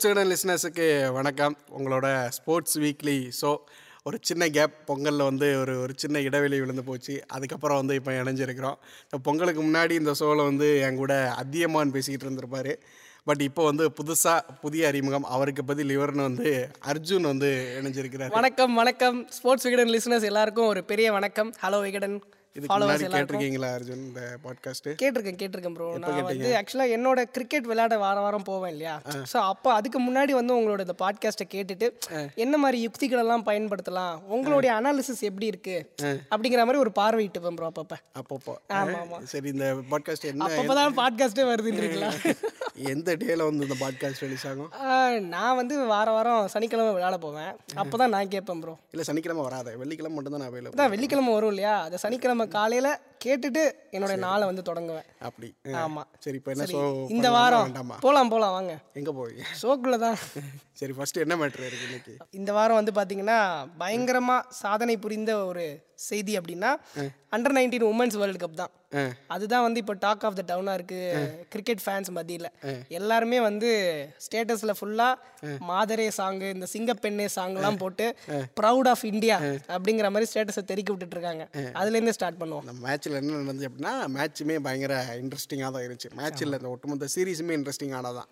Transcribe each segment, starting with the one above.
Sports வீடன் லிஸ்னஸுக்கு வணக்கம். உங்களோட sports weekly show ஒரு சின்ன கேப் பொங்கலில் வந்து ஒரு ஒரு சின்ன இடைவெளி விழுந்து போச்சு. அதுக்கப்புறம் வந்து இப்போ இணைஞ்சிருக்கிறோம். இப்போ பொங்கலுக்கு முன்னாடி இந்த ஷோவில் வந்து என் கூட அதியமான் பேசிக்கிட்டு இருந்திருப்பார். பட் இப்போ வந்து புதுசாக புதிய அறிமுகம். அவருக்கு பதில் இவர்னு வந்து அர்ஜுன் வந்து இணைஞ்சிருக்கிறார். வணக்கம் வணக்கம். ஸ்போர்ட்ஸ் விகடன் லிசனர்ஸ் எல்லாருக்கும் ஒரு பெரிய வணக்கம். ஹலோ விகடன் இதுக்கு முன்னாடி கேட்டிருக்கீங்களா அர்ஜுன் இந்த பாட்காஸ்ட்டு கேட்டிருக்கேன் கேட்டிருக்கேன் ப்ரோ நான் வந்து ஆக்சுவலாக என்னோட கிரிக்கெட் விளையாட வார வாரம் போவேன் இல்லையா? ஸோ அப்போ அதுக்கு முன்னாடி வந்து உங்களோட இந்த பாட்காஸ்ட்டை கேட்டுட்டு என்ன மாதிரி யுக்திகள் எல்லாம் பயன்படுத்தலாம்? உங்களுடைய அனாலிசிஸ் எப்படி இருக்கு? அப்படிங்கிற மாதிரி ஒரு பார்வையிட்டுப்பேன் ப்ரோ அப்பப்போ. அப்பப்போ. ஆமா, ஆமா. சரி இந்த பாட்காஸ்ட் என்ன அப்பப்போ பாட்காஸ்ட்டே வருதுன்றீங்களா? எந்த டேல வந்து இந்த பாட்காஸ்ட் ரிலீஸ் ஆகும்? நான் வந்து வார வாரம் சனிக்கிழமை விளையாட போவேன். அப்போ தான் நான் கேட்பேன் ப்ரோ இல்லை சனிக்கிழமை வராது. வெள்ளிக்கிழமை மட்டும் தான் நான் அவைலபிள் வெள்ளிக்கிழமை வரும் இல்லையா? அந்த சனிக்கிழமை நம்ம காலையில் கேட்டுட்டு என்னோட நாளை வந்து தொடங்குவேன். அப்படி. ஆமா. சரி இப்போ என்ன ஷோ இந்த வாரம் போலாம் போலாம் வாங்க. எங்கே போய்? ஷோக்குள்ள தான். சரி ஃபர்ஸ்ட் என்ன மேட்ரு இருக்கு இன்னைக்கு? இந்த வாரம் வந்து பாத்தீங்கன்னா பயங்கரமா சாதனை புரிந்த ஒரு செய்தி அப்படின்னா under nineteen women's world cup தான். அதுதான் வந்து இப்போ டாக் ஆஃப் த டவுனா இருக்கு கிரிக்கெட் ஃபேன்ஸ் மத்தியில. எல்லாருமே வந்து ஸ்டேட்டஸ்ல ஃபுல்லா மாதரே சாங் இந்த சிங்கப்பெண்ணே சாங்லாம் போட்டு ப்ரௌட் ஆஃப் இந்தியா அப்படிங்கிற மாதிரி ஸ்டேட்டஸை தெறிக்க விட்டுட்டு இருக்காங்க. அதுல இருந்தே ஸ்டார்ட் பண்ணுவோம். அந்த மேட்ச்சில் என்ன நடந்துச்சு அப்படின்னா மேட்ச்சுமே பயங்கர இன்ட்ரெஸ்டிங்காக தான் இருந்துச்சு. மேட்ச் இல்லை இந்த ஒட்டுமொத்த சீரீஸுமே இன்ட்ரெஸ்டிங்கானது தான்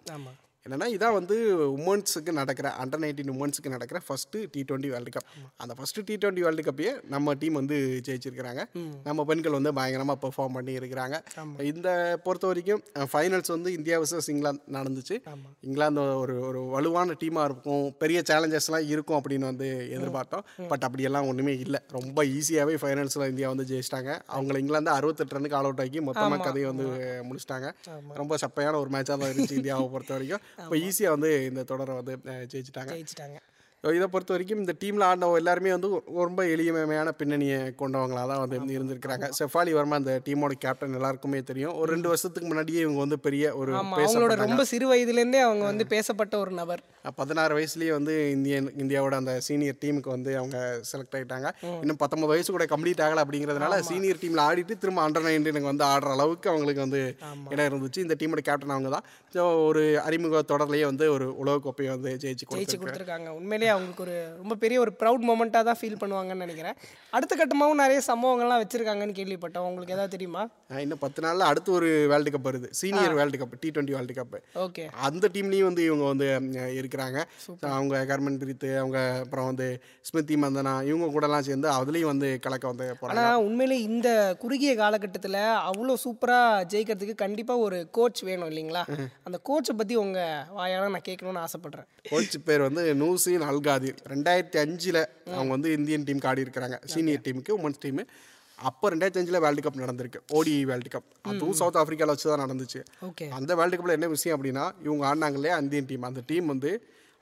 என்னன்னா இதான் வந்து உமன்ஸுக்கு நடக்கிற அண்டர் நைன்டீன் உமன்ஸுக்கு நடக்கிற first T twenty world cup அந்த ஃபர்ஸ்ட் டி டுவெண்ட்டி வேர்ல்டு கப்பையே நம்ம டீம் வந்து ஜெயிச்சிருக்கிறாங்க. நம்ம பெண்கள் வந்து பயங்கரமாக பெர்ஃபார்ம் பண்ணி இருக்கிறாங்க. இந்த பொறுத்த வரைக்கும் ஃபைனல்ஸ் வந்து இந்தியா வர்சஸ் இங்கிலாந்து நடந்துச்சு. இங்கிலாந்து ஒரு ஒரு வலுவான டீமாக இருக்கும். பெரிய சேலஞ்சஸ்லாம் இருக்கும் அப்படின்னு வந்து எதிர்பார்த்தோம். பட் அப்படியெல்லாம் ஒன்றுமே இல்லை. ரொம்ப ஈஸியாகவே ஃபைனல்ஸில் இந்தியா வந்து ஜெயிச்சிட்டாங்க. அவங்கள இங்கிலாந்து அறுபத்தெட்டு ரன்னுக்கு ஆல் அவுட் ஆக்கி மொத்தமாக கதையை வந்து முடிச்சிட்டாங்க. ரொம்ப சப்பையான ஒரு மேட்சாக தான் இருந்துச்சு இந்தியாவை பொறுத்த வரைக்கும். இப்போ ஈஸியாக வந்து இந்த தொடரை வந்து ஜெயிச்சிட்டாங்க. ஜெயிச்சிட்டாங்க. இதை பொறுத்த வரைக்கும் இந்த டீமில் ஆடினவங்க எல்லாருமே வந்து ரொம்ப எளிமையான பின்னணியை கொண்டவங்களாக தான் வந்து இருந்திருக்கிறாங்க. செஃபாலி வர்மா அந்த டீமோட கேப்டன் எல்லாருக்குமே தெரியும். ஒரு ரெண்டு வருஷத்துக்கு முன்னாடியே இவங்க வந்து பெரிய ஒரு ரொம்ப சிறு வயதுலேருந்தே அவங்க வந்து பேசப்பட்ட ஒரு நபர். பதினாறு வயசுலேயே வந்து இந்தியன் இந்தியாவோட அந்த சீனியர் டீமுக்கு வந்து அவங்க செலக்ட் ஆகிட்டாங்க இன்னும் பத்தொன்பது வயசு கூட கம்ப்ளீட் ஆகலை அப்படிங்கிறதுனால சீனியர் டீமில் ஆடிட்டு திரும்ப அண்டர் நைன்டீனுக்கு வந்து ஆடுற அளவுக்கு அவங்களுக்கு வந்து இடம் இருந்துச்சு. இந்த டீமோட கேப்டன் அவங்க தான். ஸோ ஒரு அறிமுக தொடர்லேயே வந்து ஒரு உலகக்கோப்பையை வந்து ஜெயிச்சு ஜெயிச்சு கொடுத்துருக்காங்க. உண்மையிலேயே அவங்களுக்கு ஒரு ரொம்ப பெரிய ஒரு ப்ரௌட் மூமெண்ட்டாக தான் ஃபீல் பண்ணுவாங்கன்னு நினைக்கிறேன். அடுத்த கட்டமாகவும் நிறைய சம்பவங்கள்லாம் வச்சிருக்காங்கான்னு கேள்விப்பட்டோம் உங்களுக்கு ஏதாவது தெரியுமா? இன்னும் பத்து நாளில் அடுத்து ஒரு வேர்ல்டு கப் வருது. Senior world cup T twenty world cup okay. அந்த டீம்லேயும் வந்து இவங்க வந்து ம், இருக்கிறாங்க அவங்க கர்மன் பிரீத் அவங்க அப்புறம் வந்து ஸ்மிருதி மந்தனா இவங்க கூடலாம் சேர்ந்து அதுலேயும் வந்து கலக்க வந்து போகிறாங்க உண்மையிலே இந்த குறுகிய காலகட்டத்தில் அவ்வளோ சூப்பராக ஜெயிக்கிறதுக்கு கண்டிப்பாக ஒரு கோச் வேணும் இல்லைங்களா? அந்த கோச்சை பற்றி உங்கள் வாயால் நான் கேட்கணும்னு ஆசைப்பட்றேன். கோச் பேர் வந்து நூசின் அல்காதிர். ரெண்டாயிரத்தி அஞ்சில் அவங்க வந்து இந்தியன் டீமுக்கு ஆடி இருக்கிறாங்க. சீனியர் டீமுக்கு உமன்ஸ் டீமு அப்போ ரெண்டாயிரத்தி அஞ்சில் வேர்ல்டு கப் நடந்திருக்கு ஓடி வேர்ல்டு கப் அதுவும் சவுத் ஆஃப்ரிக்காவில் வச்சு தான் நடந்துச்சு. ஓகே. அந்த வேர்ல்டு கப்பில் என்ன விஷயம் அப்படின்னா இவங்க ஆடினாங்க இல்லையா இந்தியன் டீம் அந்த டீம் வந்து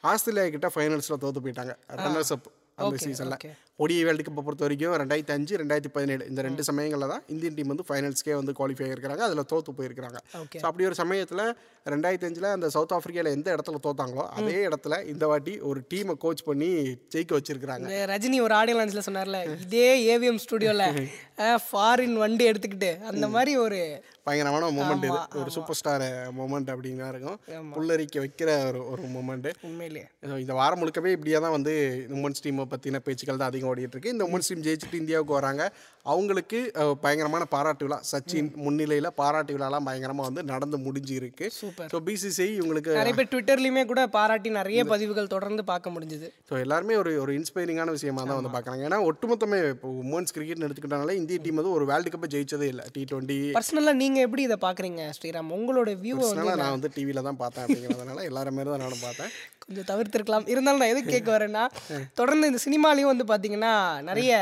ஆஸ்திரேலியா கிட்ட ஃபைனல்ஸில் தோத்து போயிட்டாங்க. ரன்னர்ஸ் அப் அந்த சீசனில் okay. ஒடி வேர்ல்டு கப்பை பொறுத்த வரைக்கும் ரெண்டாயிரத்தி அஞ்சு ரெண்டாயிரத்தி பதினேழு இந்த ரெண்டு சமயங்களில் தான் இந்தியன் டீம் வந்து ஃபைனல்ஸ்க்கே வந்து குவாலிஃபை ஆகிருக்கிறாங்க அதில் தோத்து போயிருக்கிறாங்க. ஸோ அப்படி ஒரு சமயத்தில் ரெண்டாயிரத்தி அஞ்சில் அந்த சவுத் ஆஃப்ரிக்காவில் எந்த இடத்துல தோத்தாங்களோ அதே இடத்துல இந்த வாட்டி ஒரு டீமை கோச் பண்ணி ஜெயிக்க வச்சிருக்கிறாங்க. ரஜினி ஒரு ஆடியோ லான்ச்சில் சொன்னார்ல இதே ஏவிஎம் ஸ்டுடியோவில் ஃபாரின் வண்டி எடுத்துக்கிட்டு அந்த மாதிரி ஒரு பயங்கரமான மூமெண்ட் இது. ஒரு சூப்பர் ஸ்டார் மூமெண்ட் அப்படின்னா இருக்கும். புல்லரிக்க வைக்கிற ஒரு ஒரு மூமெண்ட்டு உண்மையிலேயே இந்த வாரம் முழுக்கவே இப்படியே தான் வந்து உமன்ஸ் டீமை பற்றின பேச்சுக்கள் தான் அதிகம் ஓடிட்டு இருக்கு. இந்த உமன்ஸ் டீம் ஜெயிச்சுட்டு இந்தியாவுக்கு வராங்க. அவங்களுக்கு பயங்கரமான பாராட்டு விழா. சச்சின் முன்னிலையில் பாராட்டு விழாலாம் பயங்கரமாக வந்து நடந்து முடிஞ்சு இருக்கு. ஸோ பிசிசிஐ இவங்களுக்கு நிறைய பேர் ட்விட்டர்லையுமே கூட பாராட்டி நிறைய பதிவுகள் தொடர்ந்து பார்க்க முடிஞ்சுது. ஸோ எல்லாருமே ஒரு ஒரு இன்ஸ்பைரிங்கான விஷயமா தான் வந்து பார்க்குறாங்க. ஏன்னா ஒட்டுமொத்தமே இப்போ உமன்ஸ் கிரிக்கெட் எடுத்துக்கிட்டனால இந்திய டீம் வந்து ஒரு வேர்ல்டு கப்பை ஜெயிச்சதே இல்லை. டி டுவெண்ட்டி பர்சனலாக நீங்கள் எப்படி இதை பார்க்குறீங்க ஸ்ரீராம்? உங்களோட பர்சனலாக நான் வந்து டிவியில் தான் பார்த்தேன் அப்படிங்கிறதுனால எல்லாருமே தான் நானும் பார்த்தேன். கொஞ்சம் தவிர்த்திருக்கலாம். இருந்தாலும் நான் எதுக்கு கேட்க வரேன்னா தொடர்ந்து இந்த சினிமாலையும் வந்து பார்த்தீங்கன்னா நிறைய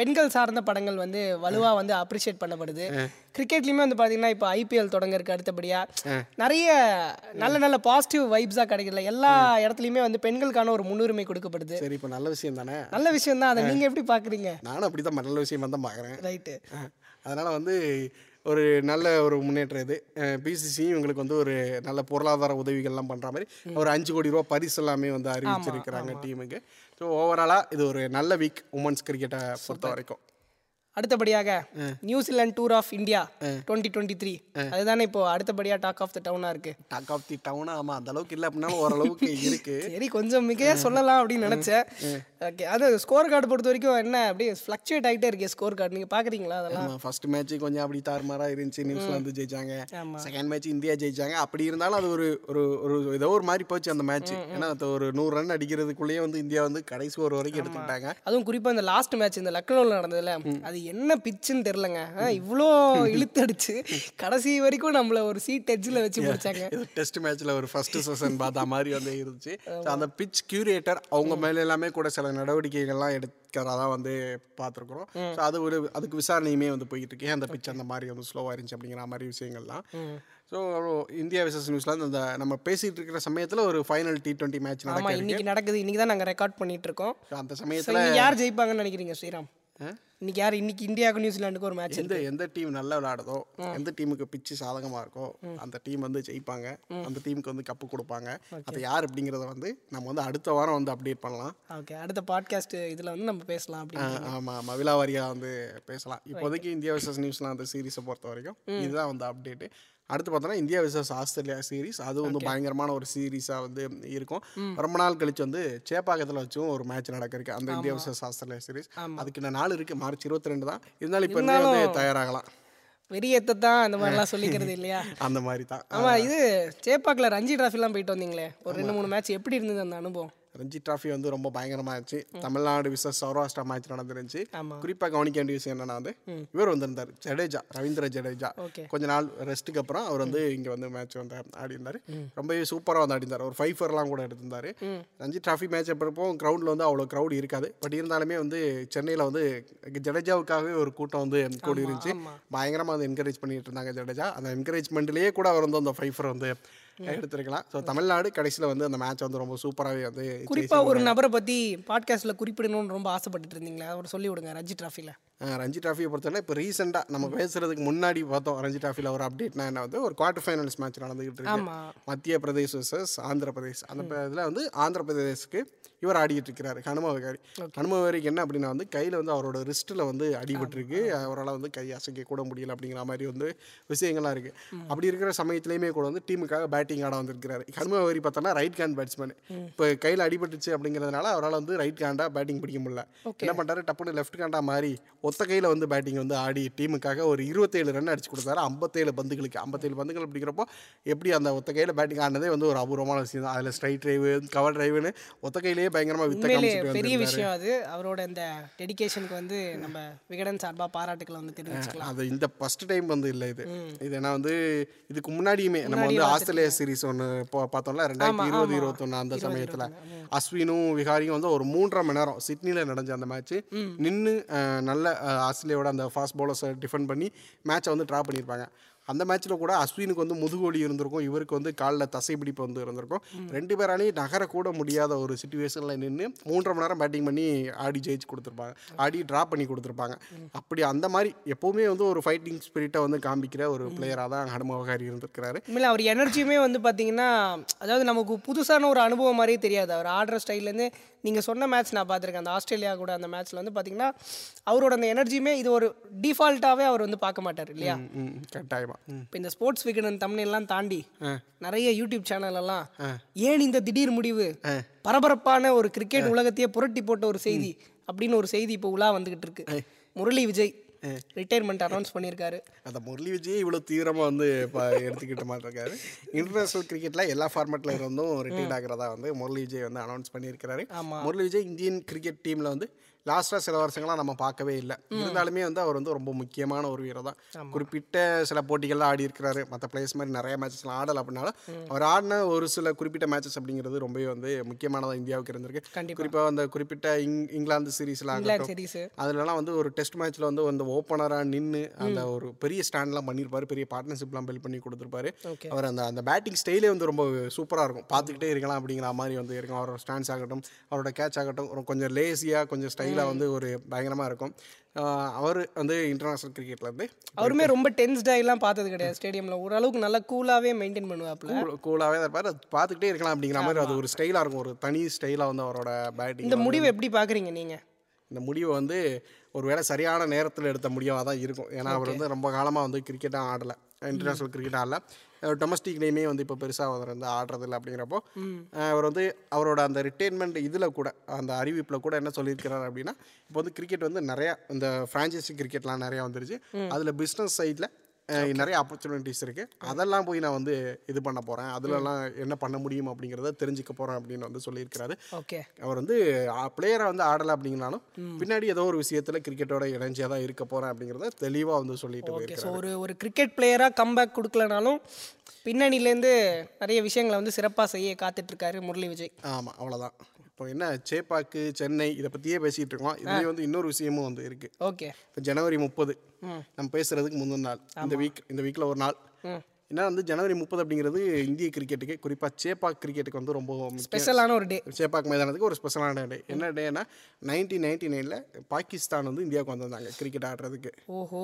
பெண்கள் சார்ந்த படங்கள் வந்து வலுவாக வந்து அப்ரிஷியேட் பண்ணப்படுது. கிரிக்கெட்லையுமே வந்து பார்த்தீங்கன்னா இப்போ ஐபிஎல் தொடங்கறதுக்கு அடுத்தபடியாக நிறைய நல்ல நல்ல பாசிட்டிவ் வைப்ஸாக கிடைக்கல எல்லா இடத்துலையுமே வந்து பெண்களுக்கான ஒரு முன்னுரிமை கொடுக்கப்படுது. சரி இப்போ நல்ல விஷயம் தானே? நல்ல விஷயம் தான். அதை நீங்கள் எப்படி பார்க்குறீங்க நானும் அப்படி தான் நல்ல விஷயமா தான் பார்க்குறேன் ரைட்டு அதனால் வந்து ஒரு நல்ல ஒரு முன்னேற்றம் இது. பிசிசி இவங்களுக்கு வந்து ஒரு நல்ல பொருளாதார உதவிகள்லாம் பண்ணுற மாதிரி ஒரு அஞ்சு கோடி ரூபா பரிசு எல்லாமே வந்து அறிவிச்சிருக்கிறாங்க டீமுக்கு. ஸோ ஓவராலாக இது ஒரு நல்ல வீக் உமன்ஸ் கிரிக்கெட்டை பொறுத்த வரைக்கும். அடுத்தபடியாக New Zealand tour of India twenty twenty three. அதுதானே இப்போ அடுத்தபடியாக டாக் ஆஃப் த டவுனாக இருக்கு. Talk of the town? ஆமாம் அந்த அளவுக்கு இல்லை அப்படின்னாலும் ஓரளவுக்கு இருக்கு. சரி கொஞ்சம் மிகையா சொல்லலாம் அப்படின்னு நினைச்சேன். ஓகே அது ஸ்கோர் கார்டு பொறுத்த வரைக்கும் என்ன அப்படியே ஃப்ளக்சுவேட் ஆகிட்டே இருக்கே ஸ்கோர் கார்டு நீங்கள் பார்க்குறீங்களா அதெல்லாம்? ஃபர்ஸ்ட் மேட்ச் கொஞ்சம் அப்படி தாறுமாறா இருந்துச்சு நியூசிலாந்து ஜெயிச்சாங்க. ஆமா. செகண்ட் மேட்ச் இந்தியா ஜெயிச்சாங்க. அப்படி இருந்தாலும் அது ஒரு ஒரு ஒரு ஏதோ ஒரு மாதிரி போச்சு அந்த மேட்ச் ஏன்னா அது ஒரு நூறு ரன் அடிக்கிறதுக்குள்ளேயே வந்து இந்தியா வந்து கடைசி ஒரு வரைக்கும் எடுத்துக்கிட்டாங்க. அதுவும் குறிப்பாக இந்த லாஸ்ட் மேட்ச் இந்த லக்னோவில் நடந்ததுல அது என்ன பிச்சுன்னு தெரிலங்க இவ்வளோ இழுத்தடிச்சு கடைசி வரைக்கும் நம்மள ஒரு சீட் எட்ஜில் வச்சு முடிச்சாங்க. டெஸ்ட் மேட்ச்ல ஒரு ஃபர்ஸ்ட் செஷன் பார்த்த மாதிரி வந்து இருந்துச்சு. So, அந்த பிச் கியூரேட்டர் அவங்க மேல எல்லாமே கூட சில நடவடிக்கைகள்லாம் எடுக்கிறதா வந்து பார்த்துருக்குறோம். ஸோ அது ஒரு அதுக்கு விசாரணையுமே வந்து போயிட்டு இருக்கு. ஏன் அந்த பிச் அந்த மாதிரி வந்து ஸ்லோவாக இருந்துச்சு அப்படிங்கிற மாதிரி விஷயங்கள்லாம். ஸோ இந்தியா விசஸ் நியூசிலாந்து அந்த நம்ம பேசிட்டு இருக்கிற சமயத்தில் ஒரு ஃபைனல் டி டுவெண்ட்டி மேட்ச் ஆமா நடக்க இன்னைக்கு நடக்குது. இன்னைக்கு தான் நாங்கள் ரெக்கார்ட் பண்ணிட்டு இருக்கோம். அந்த சமயத்தில் யார் ஜெயிப்பாங்கன்னு நினைக்கிறீங்க ஸ்ரீராம்? இன்னைக்கு யார்? இன்னைக்கு இந்தியாவுக்கும் நியூசிலாண்டுக்கும் ஒரு மேட்ச் எந்த எந்த டீம் நல்லா விளையாடுதோ எந்த டீமுக்கு பிச்சு சாதகமாக இருக்கோ அந்த டீம் வந்து ஜெயிப்பாங்க. அந்த டீமுக்கு வந்து கப்பு கொடுப்பாங்க. அது யார் அப்படிங்கிறத வந்து நம்ம வந்து அடுத்த வாரம் வந்து அப்டேட் பண்ணலாம். ஓகே அடுத்த பாட்காஸ்ட் இதில் வந்து நம்ம பேசலாம் அப்படின்னு ஆமாம் ஆமாம் விலாவாரியாக வந்து பேசலாம். இப்போதைக்கு இந்தியா விசஸ் நியூசிலாந்து சீரீஸை பொறுத்த வரைக்கும் இதுதான் வந்து அப்டேட்டு அடுத்து பார்த்தோன்னா இந்தியா விசஸ் ஆஸ்திரேலியா சீரிஸ் அது வந்து பயங்கரமான ஒரு சீரீஸாக வந்து இருக்கும். ரொம்ப நாள் கழிச்சு வந்து சேப்பாக்கத்தில் வச்சும் ஒரு மேட்ச் நடக்கிறதுக்கு அந்த இந்தியா விசஸ் ஆஸ்திரேலியா சீரிஸ் அதுக்கு இன்னும் நாள் இருக்குது மார்ச் இருபத்தி ரெண்டு தான். இருந்தாலும் இப்போ வந்து தயாராகலாம். வெறியத்தை தான் அந்த மாதிரிலாம் சொல்லிக்கிறது இல்லையா? அந்த மாதிரி தான். ஆமா இது சேப்பாக்கில் ரஞ்சி டிராஃபிலாம் போயிட்டு வந்தீங்களே? ஒரு ரெண்டு மூணு மேட்ச் எப்படி இருந்தது அந்த அனுபவம்? ரஞ்சி டிராஃபி வந்து ரொம்ப பயங்கரமாக இருந்துச்சு தமிழ்நாடு விசஸ் சௌராஷ்டிரா மேட்ச் நடந்துருந்துச்சு. குறிப்பாக கவனிக்க வேண்டிய விஷயம் என்னன்னா வந்து இவர் வந்திருந்தார் ஜடேஜா ரவீந்திர ஜடேஜா. கொஞ்ச நாள் ரெஸ்ட்டுக்கு அப்புறம் அவர் வந்து இங்கே வந்து மேட்ச் வந்து ஆடி இருந்தார் ரொம்பவே சூப்பராக வந்து ஆடி இருந்தார் ஒரு ஃபைவ் ஃபர்லாம் கூட எடுத்திருந்தார். ரஞ்சி டிராஃபி மேட்ச் அப்போ கிரவுண்டில் வந்து அவ்வளோ க்ரௌட் இருக்காது. பட் இருந்தாலுமே வந்து சென்னையில் வந்து ஜடேஜாவுக்காகவே ஒரு கூட்டம் வந்து கூடி இருந்துச்சு பயங்கரமாக வந்து என்கரேஜ் பண்ணிட்டு இருந்தாங்க ஜடேஜா. அந்த என்கரேஜ்மெண்ட்லேயே கூட அவர் வந்து அந்த ஃபைஃபர் வந்து எடுத்திருக்கலாம். ஸோ தமிழ்நாடு கடைசியில் வந்து அந்த மேட்ச் வந்து ரொம்ப சூப்பராகவே வந்து குறிப்பா ஒரு நபரை பத்தி பாட்காஸ்ட்ல குறிப்பிடணும்னு ரொம்ப ஆசைப்பட்டுட்டு இருந்தீங்களே? அவர் சொல்லி விடுங்க ரஞ்சி டிராஃபில ஆஹ் ரஞ்சி டிராஃபியை பொறுத்தவரை இப்போ ரீசெண்டாக நம்ம பேசுறதுக்கு முன்னாடி பார்த்தோம். ரஞ்சி டிராஃபியில் ஒரு அப்டேட்னா என்ன வந்து ஒரு குவார்டர் ஃபைனல்ஸ் மேட்ச் நடந்துகிட்டு இருக்கு. மத்திய பிரதேஷ் வர்சஸ் ஆந்திர பிரதேஷ். அந்த இதில் வந்து ஆந்திர பிரதேஷ்க்கு இவர் ஆடிட்டு இருக்கிறாரு ஹனும விகாரி. ஹனும விகாரிக்கு என்ன அப்படின்னா வந்து கையில் வந்து அவரோட ரிஸ்ட்டில் வந்து அடிபட்டிருக்கு. அவரால் வந்து கை அசைக்க கூட முடியல அப்படிங்கிற மாதிரி வந்து விஷயங்கள்லாம் இருக்குது அப்படி இருக்கிற சமயத்துலையுமே கூட வந்து டீமுக்காக பேட்டிங் ஆட வந்திருக்கிறாரு. ஹனும விகாரி பார்த்தோன்னா ரைட் ஹேண்ட் பேட்ஸ்மேன் இப்போ கையில் அடிபட்டுச்சு அப்படிங்கிறதுனால அவரால் வந்து ரைட் ஹேண்டாக பேட்டிங் பிடிக்க முடியல. என்ன பண்ணுறாரு டப்புனு லெஃப்ட் ஹேண்டாக மாறி ஒத்த கையில் வந்து பேட்டிங் வந்து ஆடி டீமுக்காக ஒரு இருபத்தேழு ரன் அடிச்சு கொடுத்தாரு. ஐம்பத்தேழு பந்துகளுக்கு ஐம்பத்தேழு பந்துகள் பிடிக்கிறப்போ எப்படி அந்த ஒத்த கையில் பேட்டிங் ஆடினதே வந்து ஒரு அபூர்வமான விஷயம் தான். அதில் ஸ்ட்ரைட் டிரைவு கவர் டிரைவுன்னு ஒத்த கையிலேயே பயங்கரமாக வித்த பெரிய விஷயம் அது. அவரோட இந்த டெடிகேஷனுக்கு வந்து நம்ம விகடன் சார்பா பாராட்டுக்களை வந்து தெரிவிச்சுக்கலாம். அது இந்த ஃபர்ஸ்ட் டைம் வந்து இல்லை இது. இது ஏன்னா வந்து இதுக்கு முன்னாடியுமே நம்ம வந்து ஆஸ்திரேலியா சீரிஸ் ஒன்று பார்த்தோம்ல ரெண்டாயிரத்தி இருபது இருபத்தொன்று அந்த சமயத்தில். அஸ்வினும் விகாரியும் வந்து ஒரு மூன்றரை மணி நேரம் சிட்னியில் நடந்த அந்த மேட்ச் நின்று நல்ல ஆஸ்திரேலியாவோட அந்த ஃபாஸ்ட் பவுலர்ஸை டிஃபெண்ட் பண்ணி மேட்சை வந்து ட்ரா பண்ணியிருப்பாங்க. அந்த மேட்ச்சில் கூட அஸ்வினுக்கு வந்து முதுகோலி இருந்திருக்கும். இவருக்கு வந்து காலில் தசைப்பிடிப்பு வந்து இருந்திருக்கும். ரெண்டு பேராலையும் நகரக்கூட முடியாத ஒரு சுச்சுவேஷனில் நின்று மூன்றரை மணி நேரம் பேட்டிங் பண்ணி ஆடி ஜெயிச்சு கொடுத்துருப்பாங்க. ஆடி ட்ரா பண்ணி கொடுத்துருப்பாங்க. அப்படி அந்த மாதிரி எப்போவுமே வந்து ஒரு ஃபைட்டிங் ஸ்பிரிட்டை வந்து காமிக்கிற ஒரு பிளேயராக தான் ஹனுமவகாரி இருந்திருக்கிறாரு. உண்மையில அவர் எனர்ஜியுமே வந்து பார்த்தீங்கன்னா அதாவது நமக்கு புதுசான ஒரு அனுபவம் மாதிரியே தெரியாது. அவர் ஆடுற ஸ்டைல்லேருந்து நீங்கள் சொன்ன மேட்ச் நான் பார்த்துருக்கேன். அந்த ஆஸ்திரேலியா கூட அந்த மேட்ச்சில் வந்து பார்த்தீங்கன்னா அவரோட அந்த எனர்ஜியுமே இது ஒரு டிஃபால்ட்டாகவே அவர் வந்து பார்க்க மாட்டார் இல்லையா? ம் கட்டாயமா ம் இப்போ இந்த ஸ்போர்ட்ஸ் விகடன் தமிழ்லாம் தாண்டி நிறைய யூடியூப் சேனல் எல்லாம் ஏன் இந்த திடீர் முடிவு? பரபரப்பான ஒரு கிரிக்கெட் உலகத்தையே புரட்டி போட்ட ஒரு செய்தி அப்படின்னு ஒரு செய்தி இப்போ உலா வந்துகிட்டு இருக்கு. முரளி விஜய். ரிட்டையர்மெண்ட் அனௌன்ஸ் பண்ணியிருக்காரு. அந்த முரளி விஜய் இவ்வளோ தீவிரமாக வந்து இப்போ எடுத்துக்கிட்ட மாட்டிருக்காரு. இன்டர்நேஷனல் கிரிக்கெட்டில் எல்லா ஃபார்மேட்டில் இருந்தும் ரிட்டையர்ட் ஆகிறதா வந்து முரளி விஜய் வந்து அனௌன்ஸ் பண்ணியிருக்கிறாரு. ஆமா. முரளி விஜய் இந்தியன் கிரிக்கெட் டீமில் வந்து லாஸ்ட்டாக சில வருஷங்களாக நம்ம பார்க்கவே இல்லை. இருந்தாலுமே வந்து அவர் வந்து ரொம்ப முக்கியமான ஒரு வீரர் தான். குறிப்பிட்ட சில போட்டிகள்லாம் ஆடி இருக்கிறாரு. மற்ற பிளேயர்ஸ் மாதிரி நிறைய மேட்சஸ்லாம் ஆடலை அப்படின்னாலும் அவர் ஆடின ஒரு சில குறிப்பிட்ட மேட்சஸ் அப்படிங்கிறது ரொம்பவே வந்து முக்கியமானதாக இந்தியாவுக்கு இருந்திருக்கு. குறிப்பாக அந்த குறிப்பிட்ட இங் இங்கிலாந்து சீரீஸில் இங்கிலாந்து ஆகட்டும். சீரீஸ் அதுலலாம் வந்து ஒரு டெஸ்ட் மேட்ச்ல வந்து அந்த ஓப்பனராக நின்று அந்த ஒரு பெரிய ஸ்டாண்ட்லாம் பண்ணியிருப்பாரு பெரிய பார்ட்னர்ஷிப்லாம் பில்ட் பண்ணி கொடுத்துருப்பாரு. அவர் அந்த அந்த பேட்டிங் ஸ்டைலே வந்து ரொம்ப சூப்பராக இருக்கும். பார்த்துக்கிட்டே இருக்கலாம் அப்படிங்கிற மாதிரி வந்து இருக்கும். அவரோட ஸ்டாண்ட்ஸ் ஆகட்டும் அவரோட கேட்ச் ஆகட்டும். கொஞ்சம் லேசியாக கொஞ்சம் ஸ்டைலாக வந்து ஒரு பயங்கரமாக இருக்கும். அவர் வந்து இன்டர்நேஷ்னல் கிரிக்கெட்லேருந்து அவருமே ரொம்ப டென்ஸ்டாகலாம் பார்த்தது கிடையாது ஸ்டேடியமில் ஓரளவுக்கு நல்லா கூலாகவே மெயின்டைன் பண்ணுவாப்புல. கூலாகவே இருப்பார். அது பார்த்துக்கிட்டே இருக்கலாம் அப்படிங்கிற மாதிரி அது ஒரு ஸ்டைலாக இருக்கும். ஒரு தனி ஸ்டைலாக வந்து அவரோட பேட்டிங் இந்த முடிவை எப்படி பார்க்குறீங்க நீங்கள் இந்த முடிவை வந்து ஒருவேளை சரியான நேரத்தில் எடுத்த முடியாம தான் இருக்கும். ஏன்னா அவர் வந்து ரொம்ப காலமாக வந்து கிரிக்கெட்டாக ஆடலை. International cricket ஆடல. டொமஸ்டிக்லேயுமே வந்து இப்போ பெருசாக அவர் வந்து ஆடுறதில்ல அப்படிங்கிறப்போ அவர் வந்து அவரோட அந்த ரிட்டைர்மெண்ட் இதில் கூட அந்த அறிவிப்பில் கூட என்ன சொல்லியிருக்கிறார் அப்படின்னா இப்போ வந்து கிரிக்கெட் வந்து நிறையா இந்த ஃப்ரான்ச்சைசி கிரிக்கெட்லாம் நிறையா வந்துருச்சு. அதில் பிஸ்னஸ் சைடில் நிறைய ஆப்பர்ச்சுனிட்டிஸ் இருக்குது அதெல்லாம் போய் நான் வந்து இது பண்ண போகிறேன் அதுலலாம் என்ன பண்ண முடியும் அப்படிங்கிறத தெரிஞ்சுக்க போகிறேன் அப்படின்னு வந்து சொல்லியிருக்கிறாரு. ஓகே அவர் வந்து பிளேயரை வந்து ஆடலை அப்படிங்கனாலும் பின்னாடி ஏதோ ஒரு விஷயத்தில் கிரிக்கெட்டோட இணைஞ்சியாக தான் இருக்க போகிறேன் அப்படிங்கிறத தெளிவாக வந்து சொல்லிட்டு போயிருக்காரு ஒரு ஒரு கிரிக்கெட் பிளேயராக கம்பேக் கொடுக்கலனாலும் பின்னணியிலேருந்து நிறைய விஷயங்களை வந்து சிறப்பாக செய்ய காத்துட்ருக்காரு முரளி விஜய். ஆமாம் அவ்வளோதான் இப்போ என்ன சேப்பாக்கு சென்னை இதை பற்றியே பேசிகிட்டு இருக்கோம். இதுலேயே வந்து இன்னொரு விஷயமும் வந்து இருக்குது ஓகே. இப்போ ஜனவரி முப்பது நம்ம பேசுகிறதுக்கு முந்தின நாள் இந்த வீக் இந்த வீக்கில் ஒரு நாள். ஏன்னா வந்து ஜனவரி முப்பது அப்படிங்கிறது இந்திய கிரிக்கெட்டுக்கு குறிப்பாக சேப்பாக் கிரிக்கெட்டுக்கு வந்து ரொம்ப ஸ்பெஷலான ஒரு டே சேப்பாக் மைதானத்துக்கு ஒரு ஸ்பெஷலான டே என்ன டேனா நைன்டீன் நைன்டி நைனில் பாகிஸ்தான் வந்து இந்தியாவுக்கு வந்திருந்தாங்க கிரிக்கெட் ஆடுறதுக்கு. ஓஹோ.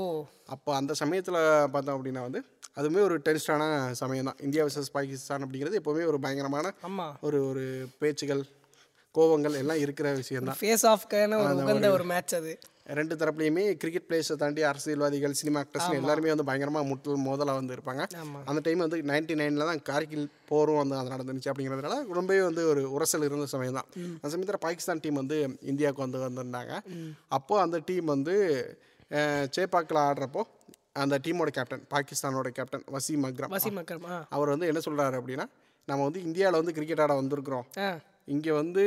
அப்போ அந்த சமயத்தில் பார்த்தோம் அப்படின்னா வந்து அதுவுமே ஒரு டென்ஸ்டான சமயம் தான். இந்தியா வர்சஸ் பாகிஸ்தான் அப்படிங்கிறது எப்போவுமே ஒரு பயங்கரமான ஒரு ஒரு பேச்சுகள் கோவங்கள் எல்லாம் இருக்கிற விஷயம்தான். ஃபேஸ் ஆஃப்க்கான உகந்த ஒரு மேட்ச் அது. ரெண்டு தரப்புலையுமே கிரிக்கெட் பிளேயர்ஸை தாண்டி அரசியல்வாதிகள் சினிமா ஆக்டர்ஸ் எல்லாருமே வந்து பயங்கரமாக முட்டல் மோதலாக வந்து இருப்பாங்க. அந்த டைம் வந்து நைன்டி நைனில் தான் கார்கில் போரும் வந்து அது நடந்துச்சு அப்படிங்கிறதுனால ரொம்பவே வந்து ஒரு உரசல் இருந்த சமயம் தான் அந்த சமயத்தில் பாகிஸ்தான் டீம் வந்து இந்தியாவுக்கு வந்து வந்திருந்தாங்க. அப்போது அந்த டீம் வந்து சேப்பாக்கில் ஆடுறப்போ அந்த டீமோட கேப்டன் பாகிஸ்தானோட கேப்டன் வசீம் அக்ரம். வசீம் அக்ரம் அவர் வந்து என்ன சொல்கிறாரு அப்படின்னா நம்ம வந்து இந்தியாவில் வந்து கிரிக்கெட் ஆட வந்திருக்கிறோம். இங்கே வந்து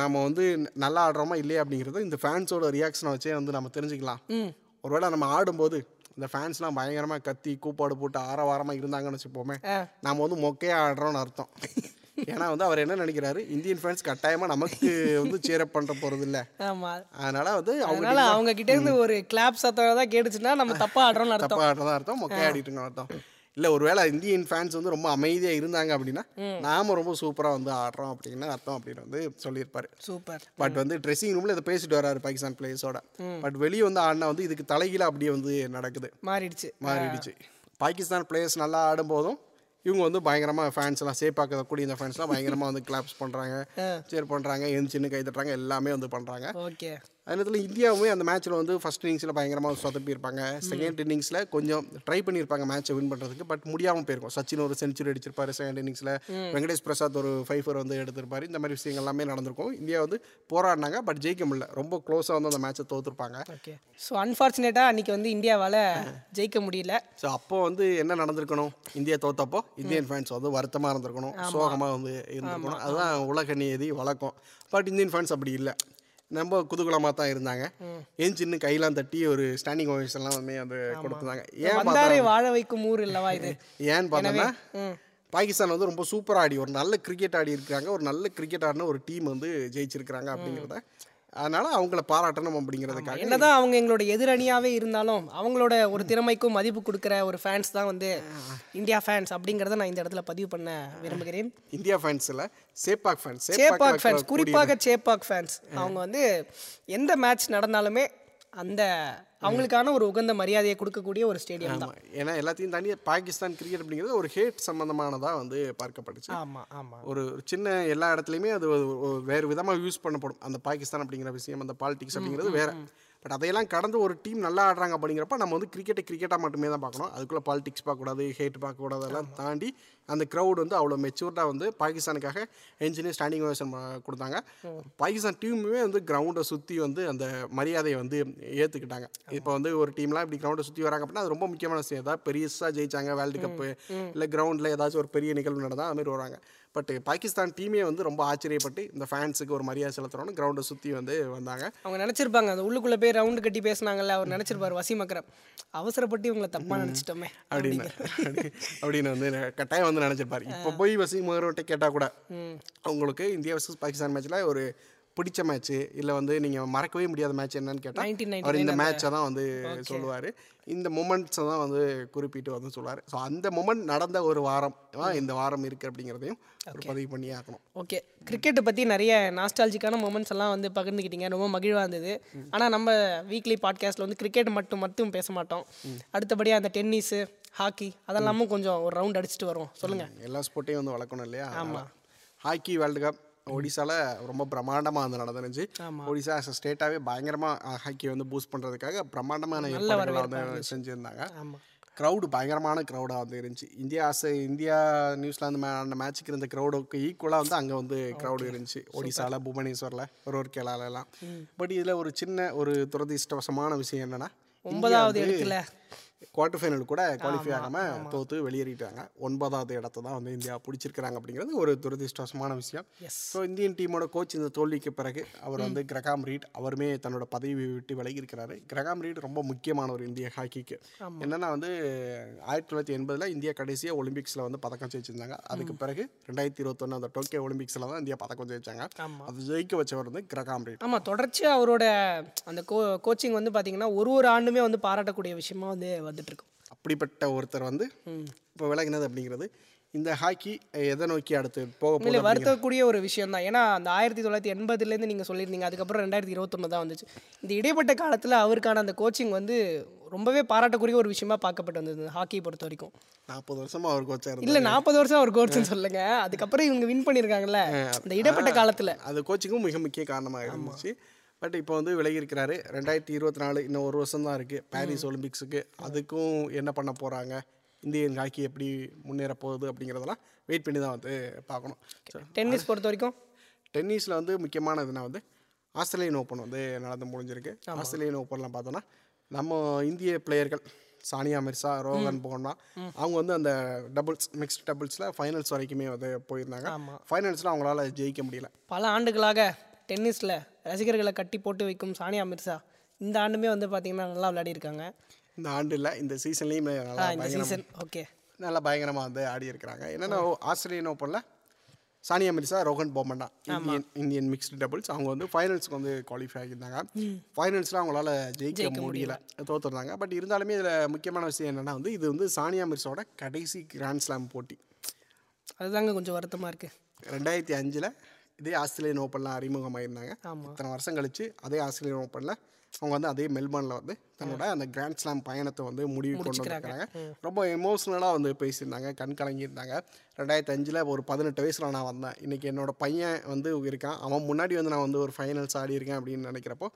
நம்ம வந்து நல்லா ஆடுறோமா இல்லையா அப்படிங்கிறது இந்த ஃபேன்ஸோட ரியாக்ஷனை வச்சே வந்து நம்ம தெரிஞ்சுக்கலாம். ஒருவேளை நம்ம ஆடும்போது இந்த ஃபேன்ஸ்லாம் பயங்கரமாக கத்தி கூப்பாடு போட்டு ஆரவாரமாக இருந்தாங்கன்னு வச்சுப்போமே ஆ. நாம் வந்து மொக்கையாக ஆடுறோம்னு அர்த்தம். ஏன்னா வந்து அவர் என்ன நினைக்கிறாரு? இந்தியன் ஃபேன்ஸ் கட்டாயமாக நமக்கு வந்து சேரப் பண்ணுற போகிறது இல்லை. அதனால் வந்து அவங்க அதனால அவங்க கிட்ட இருந்து ஒரு கிளாப் சத்தம் தான் கேட்டுச்சுன்னா நம்ம தப்பா ஆடுறோம்னு அர்த்தம். தப்பாக ஆடுறதா அர்த்தம். மொக்கையாக ஆடிட்டுங்க அர்த்தம். இல்லை ஒருவேளை இந்தியன் ஃபேன்ஸ் வந்து ரொம்ப அமைதியாக இருந்தாங்க அப்படின்னா நாம ரொம்ப சூப்பராக வந்து ஆடுறோம் அப்படின்னு அர்த்தம் அப்படின்னு வந்து சொல்லியிருப்பாரு. சூப்பர். பட் வந்து ட்ரெஸ்ஸிங் ரூமில் இதை பேசிட்டு வராரு பாகிஸ்தான் பிளேயர்ஸோட பட் வெளியே வந்து ஆடினா வந்து இதுக்கு தலைகீழ அப்படியே வந்து நடக்குது. மாறிடுச்சு. மாறிடுச்சு. பாகிஸ்தான் பிளேயர்ஸ் நல்லா ஆடும்போதும் இவங்க வந்து பயங்கரமாக ஃபேன்ஸ் எல்லாம் சேப்பாக்கக்கூடிய இந்த ஃபேன்ஸ்லாம் பயங்கரமாக வந்து கிளாப்ஸ் பண்ணுறாங்க சேர் பண்ணுறாங்க எந்திரிச்சின்னு கை தட்டுறாங்க எல்லாமே வந்து பண்ணுறாங்க ஓகே. அதே நேரத்தில் இந்தியாவுமே அந்த மேட்ச்சில் வந்து ஃபர்ஸ்ட் இன்னிங்ஸில் பயங்கரமாக சொதப்பியிருப்பாங்க. செகண்ட் இன்னிங்ஸில் கொஞ்சம் ட்ரை பண்ணியிருப்பாங்க மேட்ச்சை வின் பண்ணுறதுக்கு பட் முடியாமல் போயிருக்கும். சச்சின் ஒரு செஞ்சுரி அடிச்சிருப்பாரு செகண்ட் இன்னிங்ஸில் வெங்கடேஷ் பிரசாத் ஒரு ஃபைவர் வந்து எடுத்திருப்பாரு. இந்த மாதிரி விஷயங்கள் எல்லாமே நடந்திருக்கும். இந்தியா வந்து போராடினாங்க பட் ஜெயிக்க முடியல. ரொம்ப க்ளோஸாக வந்து அந்த மேட்ச்சை தோத்துருப்பாங்க. ஓகே ஸோ அன்ஃபார்ச்சுனேட்டாக அன்னைக்கு வந்து இந்தியாவால் ஜெயிக்க முடியல. ஸோ அப்போ வந்து என்ன நடந்திருக்கணும்? இந்தியா தோத்தப்போ இந்தியன் ஃபேன்ஸ் வந்து வருத்தமாக இருந்திருக்கணும். சோகமாக வந்து இருந்திருக்கணும். அதுதான் உலக நீதி வழக்கம். பட் இந்தியன் ஃபேன்ஸ் அப்படி இல்லை. ரொம்ப குதூகலமாக தான் இருந்தாங்க. ஏன் சின்ன கையெல்லாம் தட்டி ஒரு ஸ்டாண்டிங் ஓவேஷன் எல்லாம் வந்து அது கொடுத்துருந்தாங்க ஏன் வாழ வைக்கும் ஊர் இல்லவா இது? ஏன்னு பார்த்தோன்னா ம். பாகிஸ்தான் வந்து ரொம்ப சூப்பராக ஆடி ஒரு நல்ல கிரிக்கெட் ஆடி இருக்காங்க. ஒரு நல்ல கிரிக்கெட் ஆடின ஒரு டீம் வந்து ஜெயிச்சிருக்கிறாங்க அப்படிங்கிறத அதனால அவங்கள பாராட்டணும் அப்படிங்கிறதுக்காக என்னதான் அவங்க எங்களோட எதிரணியாவே இருந்தாலும் அவங்களோட ஒரு திறமைக்கும் மதிப்பு கொடுக்குற ஒரு ஃபேன்ஸ் தான் வந்து இந்தியா ஃபேன்ஸ் அப்படிங்கிறத நான் இந்த இடத்துல பதிவு பண்ண விரும்புகிறேன். இந்தியா ஃபேன்ஸில் சேப்பாக் ஃபேன்ஸ் சேப்பாக் ஃபேன்ஸ் குறிப்பாக சேப்பாக் ஃபேன்ஸ் அவங்க வந்து எந்த மேட்ச் நடந்தாலுமே அந்த அவங்களுக்கான ஒரு உகந்த மரியாதையை கொடுக்கக்கூடிய ஒரு ஸ்டேடியம் தான். ஆமாம் ஏன்னா எல்லாத்தையும் தாண்டி பாகிஸ்தான் கிரிக்கெட் அப்படிங்கிறது ஒரு ஹேட் சம்பந்தமானதாக வந்து பார்க்கப்பட்டுச்சு ஆமா ஆமா. ஒரு சின்ன எல்லா இடத்துலையுமே அது வேறு விதமாக யூஸ் பண்ணப்படும். அந்த பாகிஸ்தான் அப்படிங்கிற விஷயம் அந்த பாலிடிக்ஸ் அப்படிங்கிறது வேற. பட் அதையெல்லாம் கடந்து ஒரு டீம் நல்லா ஆடுறாங்க அப்படிங்கிறப்ப நம்ம வந்து கிரிக்கெட்டை கிரிக்கெட்டாக மட்டுமே தான் பார்க்கணும். அதுக்குள்ளே பாலிடிக்ஸ் பார்க்கக்கூடாது ஹேட் பார்க்கக்கூடாது அதெல்லாம் தாண்டி அந்த க்ரௌட் வந்து அவ்வளோ மெச்சூர்டாக வந்து பாகிஸ்தானுக்காக என்ஜினியர் ஸ்டாண்டிங் ஓவேஷன் கொடுத்தாங்க. பாகிஸ்தான் டீமுமே வந்து கிரவுண்டை சுற்றி வந்து அந்த மரியாதையை வந்து ஏற்றுக்கிட்டாங்க இப்போ வந்து ஒரு டீம்லாம் இப்படி கிரவுண்டை சுற்றி வராங்க அப்படின்னா அது ரொம்ப முக்கியமான விஷயம். ஏதாவது பெருசாக ஜெயிச்சாங்க வேர்ல்டு கப்பு இல்லை கிரவுண்டில் ஏதாச்சும் ஒரு பெரிய நிகழ்வு நடந்தால் அது மாதிரி வராங்க பட் பாகிஸ்தான் டீமே வந்து ரொம்ப ஆச்சரியப்பட்டு இந்த ஃபேன்ஸுக்கு ஒரு மரியாதை செலுத்துறோன்னு கிரவுண்டை சுற்றி வந்து வந்தாங்க. அவங்க நினைச்சிருப்பாங்க அந்த உள்ளுக்குள்ள போய் ரவுண்டு கட்டி பேசுனாங்கல்ல அவர் நினைச்சிருப்பாரு வசீம் அக்ரம் அவசரப்பட்டு இவங்களை தப்பா நினைச்சிட்டோமே அப்படின்னு. அப்படின்னு வந்து கட்டாயம் வந்து நினச்சிருப்பாரு. இப்போ போய் வசீம் மகரோட்ட கேட்டால் கூட உங்களுக்கு இந்தியா வர்சஸ் பாகிஸ்தான் மேட்ச்சில் ஒரு பிடிச்ச மேட்ச்சு இல்லை வந்து நீங்கள் மறக்கவே முடியாத மேட்ச் என்னன்னு கேட்டால் 1999 அவர் இந்த மேட்சை தான் வந்து சொல்லுவார். இந்த மூமெண்ட்ஸை தான் வந்து குறிப்பிட்டு வந்து சொல்லுவார். ஸோ அந்த மூமெண்ட் நடந்த ஒரு வாரம் தான் இந்த வாரம் இருக்குது அப்படிங்கிறதையும் ஒரு பதிவு பண்ணியே ஆகணும். ஓகே கிரிக்கெட்டை பற்றி நிறைய நாஸ்டாலஜிக்கான மூமெண்ட்ஸ் எல்லாம் வந்து பகிர்ந்துக்கிட்டீங்க ரொம்ப மகிழ்வாக இருந்தது. ஆனால் நம்ம வீக்லி பாட்காஸ்ட்டில் வந்து கிரிக்கெட் மட்டும் மட்டும் பேச மாட்டோம். அடுத்தபடியாக அந்த டென்னிஸு ஹாக்கி அதெல்லாமும் கொஞ்சம் ஒரு ரவுண்ட் அடிச்சுட்டு வருவோம். சொல்லுங்கள் எல்லா ஸ்போர்ட்டையும் வந்து வளர்க்கணும் இல்லையா? ஹாக்கி வேர்ல்டு கப் ஒடிசால ரொம்ப பிரம்மாண்டமாக வந்து நடந்துருந்துச்சு. ஒடிசா as a ஸ்டேட்டாகவே பயங்கரமாக ஹாக்கி வந்து பூஸ்ட் பண்ணுறதுக்காக பிரம்மாண்டமான வந்து செஞ்சுருந்தாங்க. க்ரௌடு பயங்கரமான க்ரௌடாக வந்து இருந்துச்சு. இந்தியா ஆசை இந்தியா நியூசிலாந்து அந்த மேட்ச்சுக்கு இருந்த க்ரௌடுக்கு ஈக்குவலாக வந்து அங்கே வந்து க்ரௌடு இருந்துச்சு. ஒடிசால புவனேஸ்வரில் ரூர்கேலாலெல்லாம் பட் இதில் ஒரு சின்ன ஒரு துரதிர்ஷ்டவசமான விஷயம் என்னன்னா ஒன்பதாவது இடத்துல குவார்டர் ஃபைனல் கூட குவாலிஃபை ஆகாமல் தோத்து வெளியேறிட்டாங்க. ஒன்பதாவது இடத்த தான் வந்து இந்தியா பிடிச்சிருக்கிறாங்க அப்படிங்கிறது ஒரு துரதிர்ஷ்டவசமான விஷயம். ஸோ இந்தியன் டீமோட கோச் இந்த தோல்விக்கு பிறகு அவர் வந்து கிரகாம் ரீட் அவருமே தன்னோட பதவி விட்டு விலகி இருக்கிறாரு கிரகாம் ரீட் ரொம்ப முக்கியமான ஒரு இந்திய ஹாக்கிக்கு என்னன்னா வந்து ஆயிரத்தி தொள்ளாயிரத்தி எண்பதில் இந்தியா கடைசியாக ஒலிம்பிக்ஸில் வந்து பதக்கம் ஜெயிச்சிருந்தாங்க. அதுக்கு பிறகு ரெண்டாயிரத்தி இருபத்தொன்று அந்த டோக்கியோ ஒலிம்பிக்ஸில் தான் இந்தியா பதக்கம் ஜெயிச்சாங்க. அது ஜெயிக்க வச்சவர் வந்து கிரகாம் ரீட். ஆமாம் தொடர்ச்சியாக அவரோட அந்த கோ கோச்சிங் வந்து பார்த்தீங்கன்னா ஒரு ஒரு ஆண்டுமே வந்து பாராட்டக்கூடிய விஷயமா வந்து வந்துட்டு இருக்கும் அப்படிப்பட்ட ஒருத்தர் வந்து இப்போ விலகினது அப்படிங்கிறது இந்த ஹாக்கி எதை நோக்கி அடுத்து போக இல்லை போகுது வருத்தக்கூடிய ஒரு விஷயம் தான் ஏன்னா அந்த ஆயிரத்தி தொள்ளாயிரத்தி எண்பதுலேருந்து நீங்கள் சொல்லியிருந்தீங்க அதுக்கப்புறம் ரெண்டாயிரத்தி இருபத்தொன்று தான் வந்துச்சு. இந்த இடைப்பட்ட காலத்தில் அவருக்கான அந்த கோச்சிங் வந்து ரொம்பவே பாராட்டக்கூடிய ஒரு விஷயமா பார்க்கப்பட்டு வந்தது ஹாக்கியை பொறுத்த வரைக்கும். நாற்பது வருஷமா அவர் கோச்சாக இல்லை நாற்பது வருஷம் அவர் கோச்சுன்னு சொல்லுங்க. அதுக்கப்புறம் இவங்க வின் பண்ணியிருக்காங்கல்ல இந்த இடைப்பட்ட காலத்தில். அது கோச்சிங்கும் மிக முக்கிய காரணமாக இருந்துச்சு. பட் இப்போ வந்து விலகி இருக்கிறாரு ரெண்டாயிரத்தி இருபத்தி நாலு இன்னும் ஒரு வருஷம் தான் இருக்குது பாரிஸ் ஒலிம்பிக்ஸுக்கு அதுக்கும் என்ன பண்ண போகிறாங்க இந்தியன் ஹாக்கி எப்படி முன்னேற போகுது அப்படிங்கிறதெல்லாம் வெயிட் பண்ணி தான் வந்து பார்க்கணும். டென்னிஸ் பொறுத்த வரைக்கும்? டென்னிஸில் வந்து முக்கியமானதுனா வந்து ஆஸ்திரேலியன் ஓப்பன் வந்து நடந்து முடிஞ்சிருக்கு. ஆஸ்திரேலியன் ஓப்பன்லாம் பார்த்தோன்னா நம்ம இந்திய பிளேயர்கள் சானியா மிர்சா ரோகன் போகனா அவங்க வந்து அந்த டபுள்ஸ் மிக்ஸ்ட் டபுள்ஸில் ஃபைனல்ஸ் வரைக்குமே வந்து போயிருந்தாங்க. ஃபைனல்ஸில் அவங்களால ஜெயிக்க முடியல. பல ஆண்டுகளாக டென்னிஸில் ரசிகர்களை கட்டி போட்டு வைக்கும் சானியா மிர்சா இந்த ஆண்டுமே வந்து பார்த்தீங்கன்னா நல்லா விளையாடிருக்காங்க. இந்த ஆண்டு இல்லை இந்த சீசன்லேயும் நல்லா இந்த சீசன் ஓகே. நல்லா பயங்கரமாக வந்து ஆடி இருக்கிறாங்க என்னென்னா ஆஸ்திரேலியன் ஓப்பனில் Sania Mirza Rohan Bopanna Indian Indian mixed doubles அவங்க வந்து ஃபைனல்ஸ்க்கு வந்து குவாலிஃபை ஆகியிருந்தாங்க. ஃபைனல்ஸில் அவங்களால ஜெயிக்க முடியல. தோத்துருந்தாங்க பட் இருந்தாலுமே இதில் முக்கியமான விஷயம் என்னென்னா வந்து இது வந்து சானியா மிர்சாவோட கடைசி கிராண்ட் ஸ்லாம் போட்டி. அதுதாங்க கொஞ்சம் வருத்தமாக இருக்குது ரெண்டாயிரத்தி அஞ்சில் இதே ஆஸ்திரேலியன் ஓப்பனில் அறிமுகமாயிருந்தாங்க. இத்தனை வருஷம் கழிச்சு அதே ஆஸ்திரேலியன் ஓப்பனில் அவங்க வந்து அதே மெல்பர்னில் வந்து தன்னோட அந்த கிராண்ட் ஸ்லாம் பயணத்தை வந்து முடிவு கொண்டு வந்திருக்காங்க. ரொம்ப எமோஷ்னலாக வந்து பேசியிருந்தாங்க கண் கலங்கியிருந்தாங்க. ரெண்டாயிரத்தி அஞ்சில் ஒரு பதினெட்டு வயசில் நான் வந்தேன். இன்றைக்கி என்னோட பையன் வந்து இருக்கான். அவன் முன்னாடி வந்து நான் வந்து ஒரு ஃபைனல்ஸ் ஆடி இருக்கேன் அப்படின்னு நினைக்கிறப்போ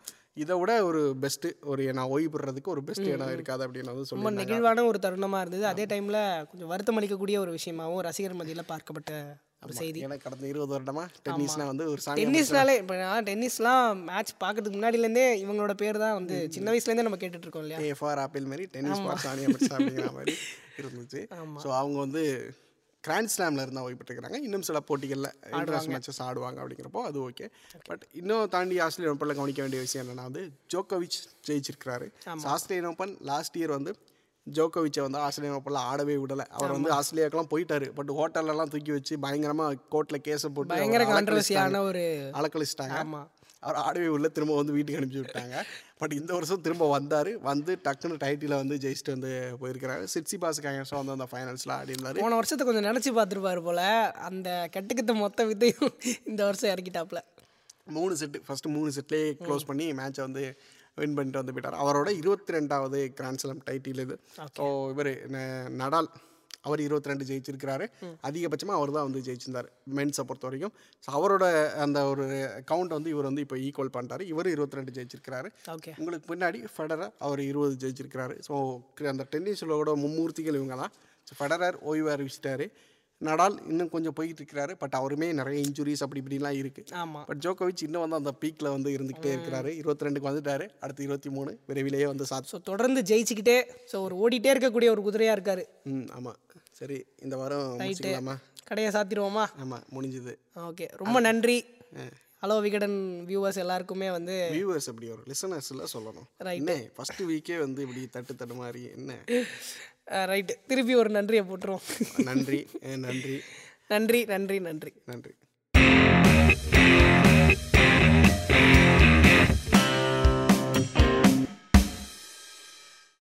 இதை விட ஒரு பெஸ்ட்டு ஒரு நான் ஓய்வு பெறதுக்கு ஒரு பெஸ்ட் இடம் இருக்காது அப்படின்னு வந்து ரொம்ப நெகிழ்வான ஒரு தருணமாக இருந்தது. அதே டைமில் கொஞ்சம் வருத்தம் அளிக்கக்கூடிய ஒரு விஷயமாவும் ரசிகர் மத்தியில் பார்க்கப்பட்ட ஒரு செய்தி. எனக்கு கடந்த இருபது வருடமா டென்னிஸ்னால் வந்து ஒரு டென்னிஸ்னாலே இப்போ நான் டென்னிஸ்லாம் மேட்ச் பார்க்கறதுக்கு முன்னாடிலேருந்தே இவங்களோட பேர் தான் வந்து சின்ன வயசுலேருந்தே நம்ம கேட்டுட்டு இருக்கோம் இல்லையா? ஏ ஃபார் ஆப்பிள் மாதிரி டென்னிஸ் ஃபார் சானியா மிர்சா அப்படிங்கிற மாதிரி இருந்துச்சு. ஸோ அவங்க வந்து கிராண்ட் ஸ்லாமில் இருந்தால் ஓய்வு பெற்றுக்கிறாங்க. இன்னும் சில போட்டிகளில் இன்டர்நேஷனல் மேட்சஸ் ஆடுவாங்க அப்படிங்கிறப்போ அது ஓகே பட் இன்னும் தாண்டி ஆஸ்திரேலியன் ஓப்பனில் கவனிக்க வேண்டிய விஷயம் என்னன்னா வந்து ஜோக்கோவிச் ஜெயிச்சிருக்கிறாரு. ஆஸ்திரேலியன் ஓப்பன் லாஸ்ட் இயர் வந்து ஜோக்கோவிச்சை வந்து ஆஸ்திரேலியன் ஓப்பனில் ஆடவே விடலை. அவர் வந்து ஆஸ்திரேலியாவுக்குலாம் போயிட்டாரு. பட் ஹோட்டல்லலாம் தூக்கி வச்சு பயங்கரமாக கோர்ட்டில் கேஸை போட்டு பயங்கர. கான்ட்ரவர்சியான ஒரு அலக்கழிச்சிட்டாங்க. ஆமா. அவர் ஆடவே உள்ள திரும்ப வந்து வீட்டுக்கு அனுப்பிச்சி விட்டாங்க. பட் இந்த வருஷம் திரும்ப வந்தார். வந்து டக்குன்னு டைட்டில் வந்து ஜெயிச்சுட்டு வந்து போயிருக்கிறாரு. சிட்சி பாஸுக்கு அகேன்ஸ்டாக வந்து அந்த ஃபைனல்ஸில் ஆடி இருந்தார் போன வருஷத்தை கொஞ்சம் நினச்சி பார்த்துருப்பாரு போல. அந்த கெட்டுக்கிட்ட மொத்த வித்தையும் இந்த வருஷம் இறக்கிட்டாப்புல. மூணு செட்டு ஃபஸ்ட்டு மூணு செட்லேயே க்ளோஸ் பண்ணி மேட்சை வந்து வின் பண்ணிட்டு வந்து போயிட்டார் அவரோட இருபத்தி ரெண்டாவது கிராண்ட் ஸ்லாம் டைட்டில் இது ஸோ இவர் நடால் அவர் இருபத்தி ரெண்டு ஜெயிச்சிருக்கிறாரு அதிகபட்சமாக அவர் தான் வந்து ஜெயிச்சிருந்தார் மென்ஸை பொறுத்த வரைக்கும் ஸோ அவரோட அந்த ஒரு கவுண்ட் வந்து இவர் வந்து இப்போ ஈக்குவல் பண்ணிட்டாரு. இவர் இருபத்தி ரெண்டு ஜெயிச்சிருக்கிறாரு. ஓகே. உங்களுக்கு பின்னாடி ஃபெடரர் அவர் இருபது ஜெயிச்சிருக்கிறாரு. ஸோ அந்த டென்னிஸோட மும்மூர்த்திகள் இவங்க தான் ஸோ ஃபெடரர் ஓய்வு அறிவிச்சிட்டாரு நடால் இன்னும் கொஞ்சம் போயிட்டு இருக்கிறாரு பட் அவருமே நிறைய இன்ஜுரிஸ் அப்படி இப்படிலாம் இருக்குது ஆமாம் பட் ஜோக்கோவிச் இன்னும் வந்து அந்த பீக்கில் வந்து இருந்துக்கிட்டே இருக்கிறாரு. இருபத்தி ரெண்டுக்கு வந்துட்டாரு. அடுத்து இருபத்தி மூணு விரைவிலேயே வந்து சாத் ஸோ தொடர்ந்து ஜெயிச்சுக்கிட்டே ஸோ ஒரு ஓடிட்டே இருக்கக்கூடிய ஒரு குதிரையாக இருக்காரு. ம் ஆமாம் சரி இந்த வாரம் கடையை சாத்திடுவோமா? ஆமாம் முடிஞ்சுது. ஓகே ரொம்ப நன்றி. ஹலோ விகடன் வியூவர்ஸ் எல்லாருக்குமே வந்து வியூவர்ஸ் அப்படி ஒரு லிசனர்ஸில் சொல்லணும். Right. என்ன ஃபஸ்ட்டு வீக்கே வந்து இப்படி தட்டு தட்டு மாதிரி என்ன? ரைட்டு திருப்பி ஒரு நன்றியை போட்டுருவோம். நன்றி. நன்றி. நன்றி நன்றி நன்றி. நன்றி.